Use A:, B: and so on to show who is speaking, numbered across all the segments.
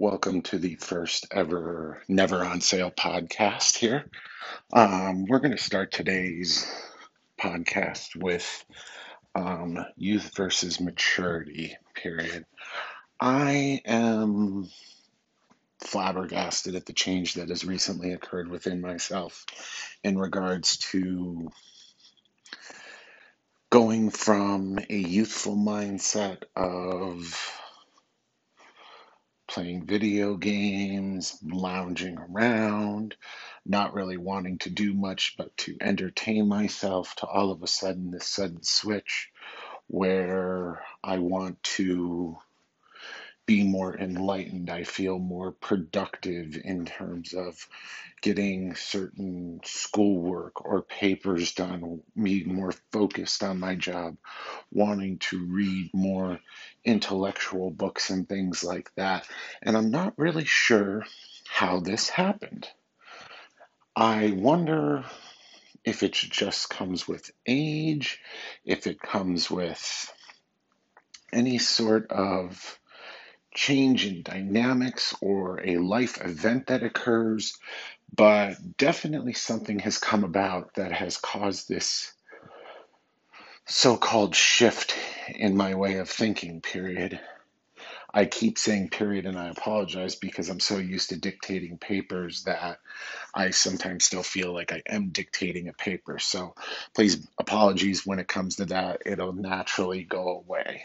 A: Welcome to the first ever Never on Sale podcast here. Um, we're going to start today's podcast with um, youth versus maturity, period. I am flabbergasted at the change that has recently occurred within myself in regards to going from a youthful mindset of playing video games, lounging around, not really wanting to do much but to entertain myself, to all of a sudden this sudden switch where I want to be more enlightened. I feel more productive in terms of getting certain schoolwork or papers done, being more focused on my job, wanting to read more intellectual books and things like that. And I'm not really sure how this happened. I wonder if it just comes with age, if it comes with any sort of change in dynamics or a life event that occurs, but definitely something has come about that has caused this so called shift in my way of thinking, period. I keep saying period and I apologize because I'm so used to dictating papers that I sometimes still feel like I am dictating a paper. So please apologies when it comes to that. It'll naturally go away.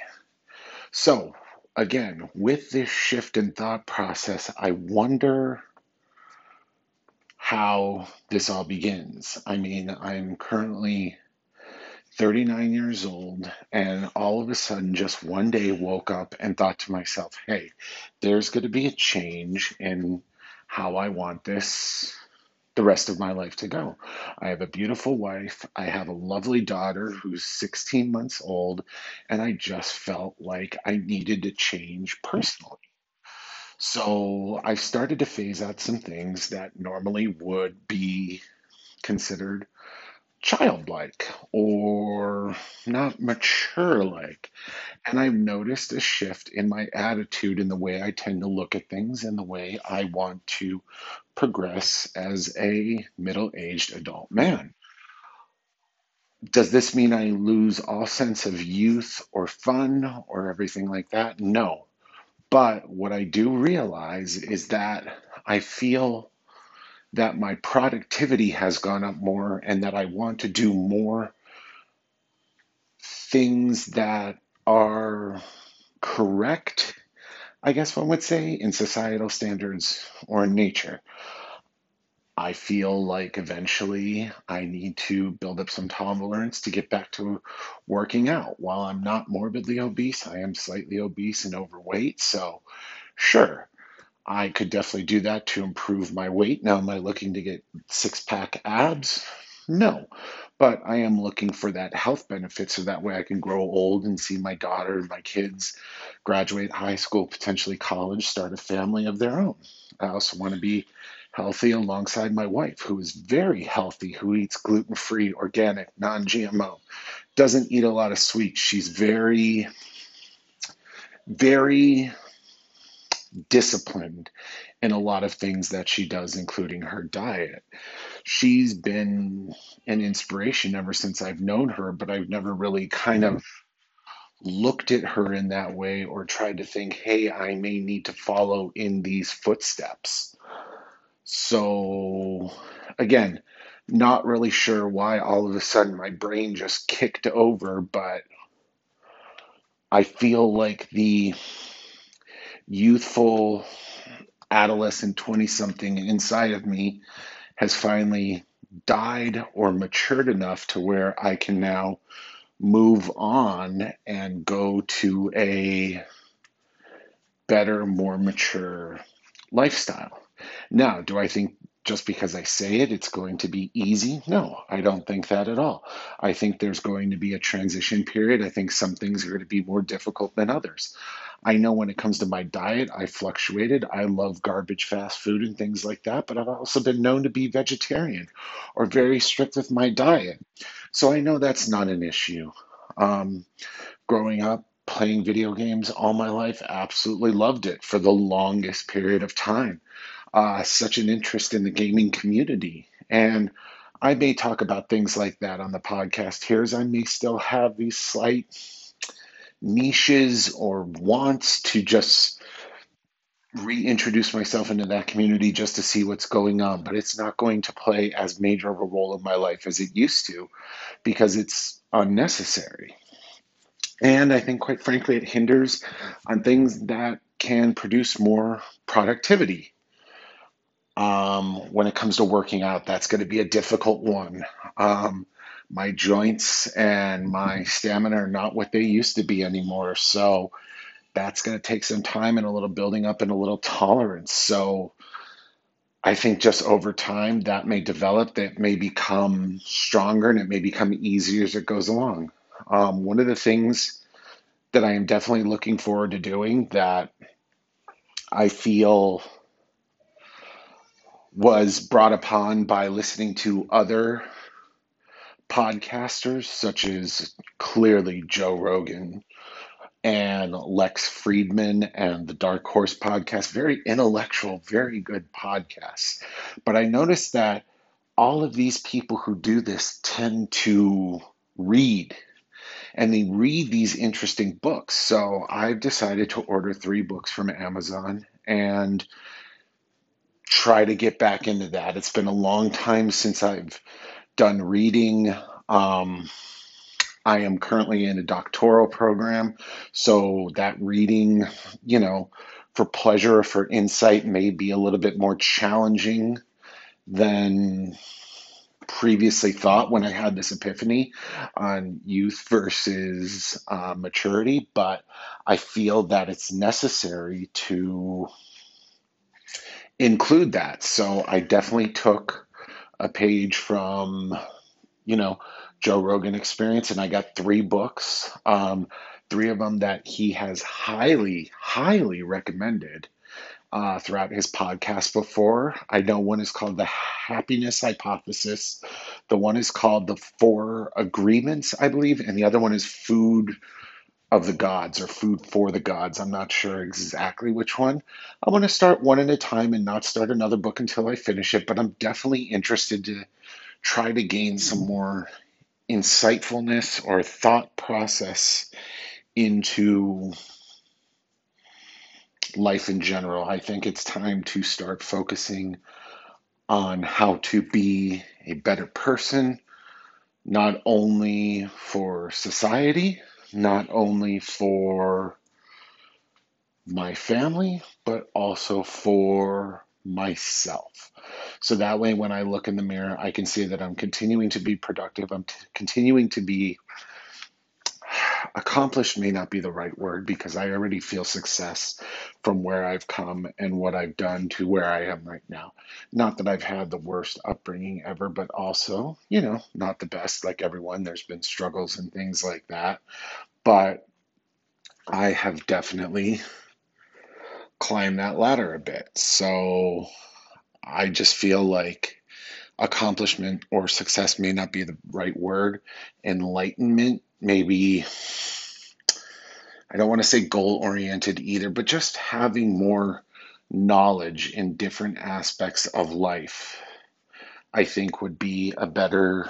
A: So again, with this shift in thought process, I wonder how this all begins. I mean, I'm currently 39 years old, and all of a sudden, just one day, woke up and thought to myself, hey, there's going to be a change in how I want this the rest of my life to go. I have a beautiful wife. I have a lovely daughter who's 16 months old, and I just felt like I needed to change personally. So I started to phase out some things that normally would be considered childlike or not mature like. And I've noticed a shift in my attitude in the way I tend to look at things and the way I want to progress as a middle aged adult man. Does this mean I lose all sense of youth or fun or everything like that? No. But what I do realize is that I feel that my productivity has gone up more and that I want to do more things that are correct, I guess one would say, in societal standards or in nature. I feel like eventually I need to build up some tolerance to get back to working out. While I'm not morbidly obese, I am slightly obese and overweight. So, sure, I could definitely do that to improve my weight. Now, am I looking to get six pack abs? No, but I am looking for that health benefit so that way I can grow old and see my daughter and my kids graduate high school, potentially college, start a family of their own. I also want to be healthy alongside my wife, who is very healthy, who eats gluten free, organic, non GMO, doesn't eat a lot of sweets. She's very, very disciplined in a lot of things that she does, including her diet. She's been an inspiration ever since I've known her, but I've never really kind of looked at her in that way or tried to think, hey, I may need to follow in these footsteps. So, again, not really sure why all of a sudden my brain just kicked over, but I feel like the youthful adolescent 20 something inside of me has finally died or matured enough to where I can now move on and go to a better, more mature lifestyle. Now, do I think just because I say it, it's going to be easy? No, I don't think that at all. I think there's going to be a transition period. I think some things are going to be more difficult than others. I know when it comes to my diet, I fluctuated. I love garbage fast food and things like that, but I've also been known to be vegetarian or very strict with my diet. So I know that's not an issue. Um, growing up, playing video games all my life. Absolutely loved it for the longest period of time. Uh, such an interest in the gaming community. And I may talk about things like that on the podcast here, as I may still have these slight niches or wants to just reintroduce myself into that community just to see what's going on. But it's not going to play as major of a role in my life as it used to because it's unnecessary. And I think, quite frankly, it hinders on things that can produce more productivity. Um, when it comes to working out, that's going to be a difficult one. Um, my joints and my stamina are not what they used to be anymore. So that's going to take some time and a little building up and a little tolerance. So I think just over time that may develop, that may become stronger and it may become easier as it goes along. Um, one of the things that I am definitely looking forward to doing that I feel was brought upon by listening to other podcasters, such as clearly Joe Rogan and Lex Fridman and the Dark Horse podcast. Very intellectual, very good podcasts. But I noticed that all of these people who do this tend to read and they read these interesting books. So I've decided to order three books from Amazon and try to get back into that. It's been a long time since I've done reading. Um, I am currently in a doctoral program, so that reading, you know, for pleasure or for insight may be a little bit more challenging than previously thought when I had this epiphany on youth versus uh, maturity, but I feel that it's necessary to include that. So I definitely took a page from, you know, Joe Rogan Experience, and I got three books, um, three of them that he has highly, highly recommended uh, throughout his podcast before. I know one is called The Happiness Hypothesis, the one is called The Four Agreements, I believe, and the other one is Food of the Gods or Food for the Gods. I'm not sure exactly which one. I want to start one at a time and not start another book until I finish it, but I'm definitely interested to try to gain some more insightfulness or thought process into life in general. I think it's time to start focusing on how to be a better person, not only for society, not only for my family, but also for myself. So that way, when I look in the mirror, I can see that I'm continuing to be productive. I'm t- continuing to be accomplished may not be the right word because I already feel success from where I've come and what I've done to where I am right now. Not that I've had the worst upbringing ever, but also, you know, not the best like everyone. There's been struggles and things like that. But I have definitely climbed that ladder a bit. So I just feel like accomplishment or success may not be the right word. Enlightenment, maybe, I don't want to say goal oriented either, but just having more knowledge in different aspects of life, I think would be a better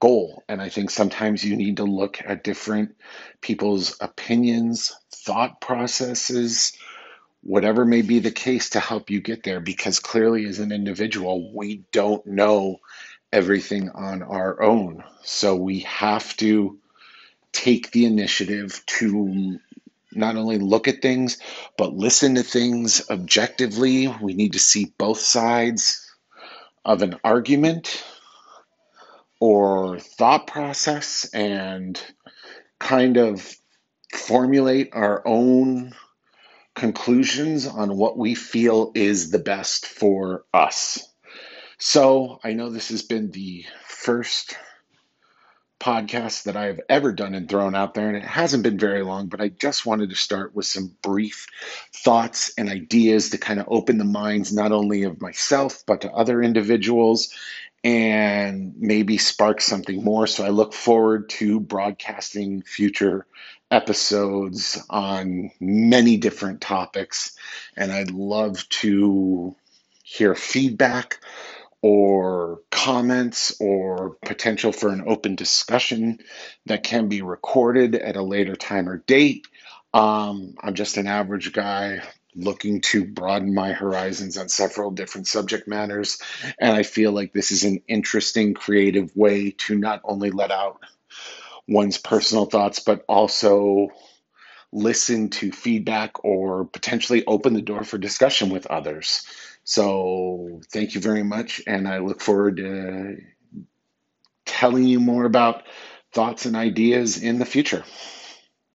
A: goal. And I think sometimes you need to look at different people's opinions, thought processes, whatever may be the case to help you get there because clearly as an individual we don't know everything on our own so we have to take the initiative to not only look at things but listen to things objectively we need to see both sides of an argument or thought process and kind of formulate our own conclusions on what we feel is the best for us. So I know this has been the first podcast that I have ever done and thrown out there, and it hasn't been very long, but I just wanted to start with some brief thoughts and ideas to kind of open the minds not only of myself, but to other individuals and maybe spark something more. So I look forward to broadcasting future episodes on many different topics, and I'd love to hear feedback or comments or potential for an open discussion that can be recorded at a later time or date. Um, I'm just an average guy looking to broaden my horizons on several different subject matters, and I feel like this is an interesting, creative way to not only let out one's personal thoughts, but also listen to feedback or potentially open the door for discussion with others. So, thank you very much, and I look forward to telling you more about thoughts and ideas in the future.